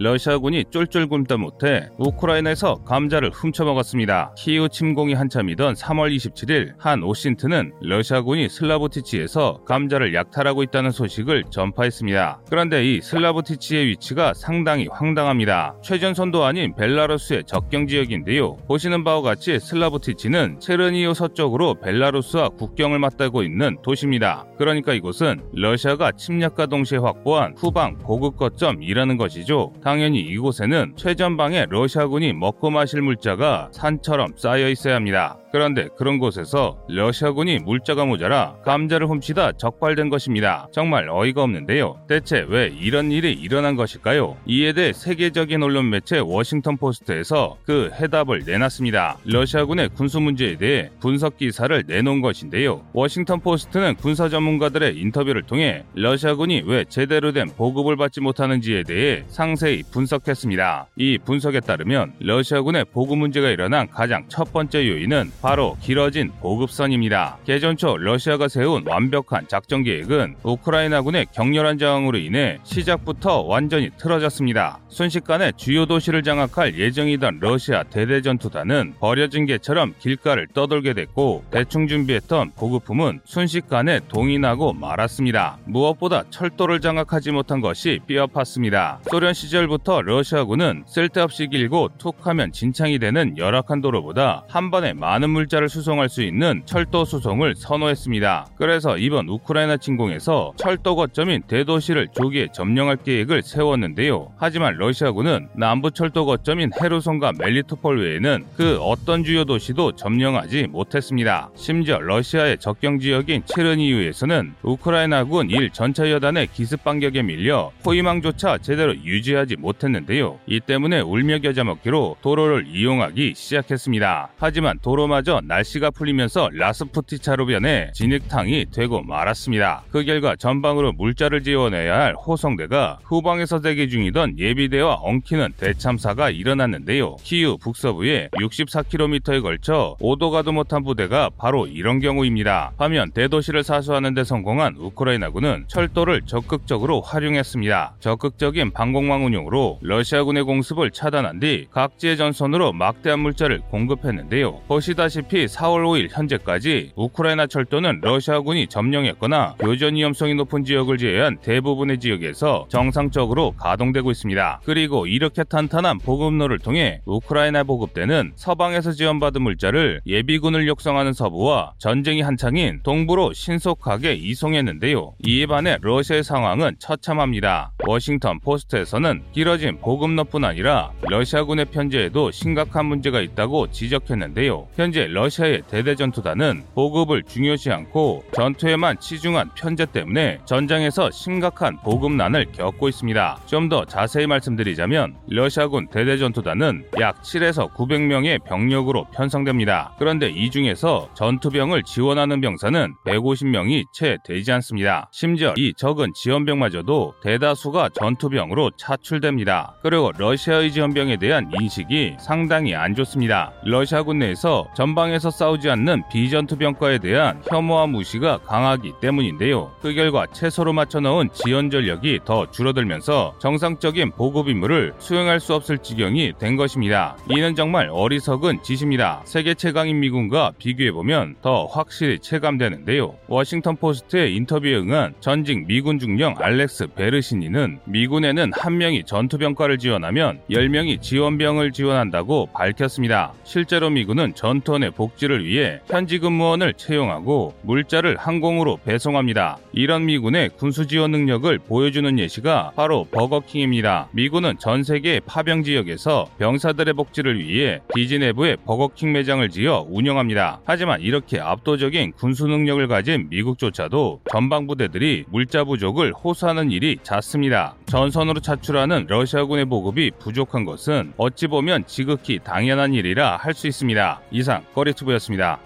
러시아군이 쫄쫄 굶다 못해 우크라이나에서 감자를 훔쳐먹었습니다. 키우 침공이 한참이던 3월 27일 한 오신트는 러시아군이 슬라보티치에서 감자를 약탈하고 있다는 소식을 전파했습니다. 그런데 이 슬라보티치의 위치가 상당히 황당합니다. 최전선도 아닌 벨라루스의 적경 지역인데요. 보시는 바와 같이 슬라보티치는 체르니오 서쪽으로 벨라루스와 국경을 맞대고 있는 도시입니다. 그러니까 이곳은 러시아가 침략과 동시에 확보한 후방 보급 거점이라는 것이죠. 당연히 이곳에는 최전방에 러시아군이 먹고 마실 물자가 산처럼 쌓여 있어야 합니다. 그런데 그런 곳에서 러시아군이 물자가 모자라 감자를 훔치다 적발된 것입니다. 정말 어이가 없는데요. 대체 왜 이런 일이 일어난 것일까요? 이에 대해 세계적인 언론 매체 워싱턴 포스트에서 그 해답을 내놨습니다. 러시아군의 군수 문제에 대해 분석 기사를 내놓은 것인데요. 워싱턴 포스트는 군사 전문가들의 인터뷰를 통해 러시아군이 왜 제대로 된 보급을 받지 못하는지에 대해 상세히 분석했습니다. 이 분석에 따르면 러시아군의 보급 문제가 일어난 가장 첫 번째 요인은 바로 길어진 보급선입니다. 개전 초 러시아가 세운 완벽한 작전 계획은 우크라이나군의 격렬한 저항으로 인해 시작부터 완전히 틀어졌습니다. 순식간에 주요 도시를 장악할 예정이던 러시아 대대전투단은 버려진 개처럼 길가를 떠돌게 됐고 대충 준비했던 보급품은 순식간에 동인하고 말았습니다. 무엇보다 철도를 장악하지 못한 것이 뼈아팠습니다. 소련 시절부터 러시아군은 쓸데없이 길고 툭하면 진창이 되는 열악한 도로보다 한 번에 많은 물자를 수송할 수 있는 철도 수송을 선호했습니다. 그래서 이번 우크라이나 침공에서 철도 거점인 대도시를 조기에 점령할 계획을 세웠는데요. 하지만 러시아군은 남부 철도 거점인 헤르손과 멜리토폴 외에는 그 어떤 주요 도시도 점령하지 못했습니다. 심지어 러시아의 적경 지역인 체르니우에서는 우크라이나군 1 전차 여단의 기습 반격에 밀려 포위망조차 제대로 유지하지 못했는데요. 이 때문에 울며 겨자 먹기로 도로를 이용하기 시작했습니다. 하지만 도로 마저 날씨가 풀리면서 라스푸티차로 변해 진흙탕이 되고 말았습니다. 그 결과 전방으로 물자를 지원해야 할 호성대가 후방에서 대기 중이던 예비대와 엉키는 대참사가 일어났는데요. 키우 북서부에 64km에 걸쳐 오도 가도 못한 부대가 바로 이런 경우입니다. 반면 대도시를 사수하는 데 성공한 우크라이나군은 철도를 적극적으로 활용했습니다. 적극적인 방공망 운용으로 러시아군의 공습을 차단한 뒤 각지의 전선으로 막대한 물자를 공급했는데요. 보시다 시피 4월 5일 현재까지 우크라이나 철도는 러시아군이 점령했거나 교전 위험성이 높은 지역을 제외한 대부분의 지역에서 정상적으로 가동되고 있습니다. 그리고 이렇게 탄탄한 보급로를 통해 우크라이나 보급대는 서방에서 지원받은 물자를 예비군을 육성하는 서부와 전쟁이 한창인 동부로 신속하게 이송했는데요. 이에 반해 러시아의 상황은 처참합니다. 워싱턴 포스트에서는 길어진 보급로뿐 아니라 러시아군의 편제에도 심각한 문제가 있다고 지적했는데요. 현재 러시아의 대대전투단은 보급을 중요시 않고 전투에만 치중한 편제 때문에 전장에서 심각한 보급난을 겪고 있습니다. 좀 더 자세히 말씀드리자면 러시아군 대대전투단은 약 7에서 900명의 병력으로 편성됩니다. 그런데 이 중에서 전투병을 지원하는 병사는 150명이 채 되지 않습니다. 심지어 이 적은 지원병마저도 대다수가 전투병으로 차출됩니다. 그리고 러시아의 지원병에 대한 인식이 상당히 안 좋습니다. 러시아군 내에서 전 방에서 싸우지 않는 비전투병과에 대한 혐오와 무시가 강하기 때문인데요. 그 결과 채소로 맞춰 넣은 지원 전력이 더 줄어들면서 정상적인 보급 임무를 수행할 수 없을 지경이 된 것입니다. 이는 정말 어리석은 짓입니다. 세계 최강인 미군과 비교해보면 더 확실히 체감되는데요. 워싱턴 포스트의 인터뷰에 응한 전직 미군 중령 알렉스 베르시니는 미군에는 한 명이 전투병과를 지원하면 10명이 지원병을 지원한다고 밝혔습니다. 실제로 미군은 전투 원의 복지를 위해 현지 근무원을 채용하고 물자를 항공으로 배송합니다. 이런 미군의 군수 지원 능력을 보여주는 예시가 바로 버거킹입니다. 미군은 전 세계 파병 지역에서 병사들의 복지를 위해 내부에 버거킹 매장을 지어 운영합니다. 하지만 이렇게 압도적인 군수 능력을 가진 미국조차도 전방 부대들이 물자 부족을 호소하는 일이 잦습니다. 전선으로 차출하는 러시아군의 보급이 부족한 것은 어찌 보면 지극히 당연한 일이라 할 수 있습니다. 이상 꺼리투브였습니다.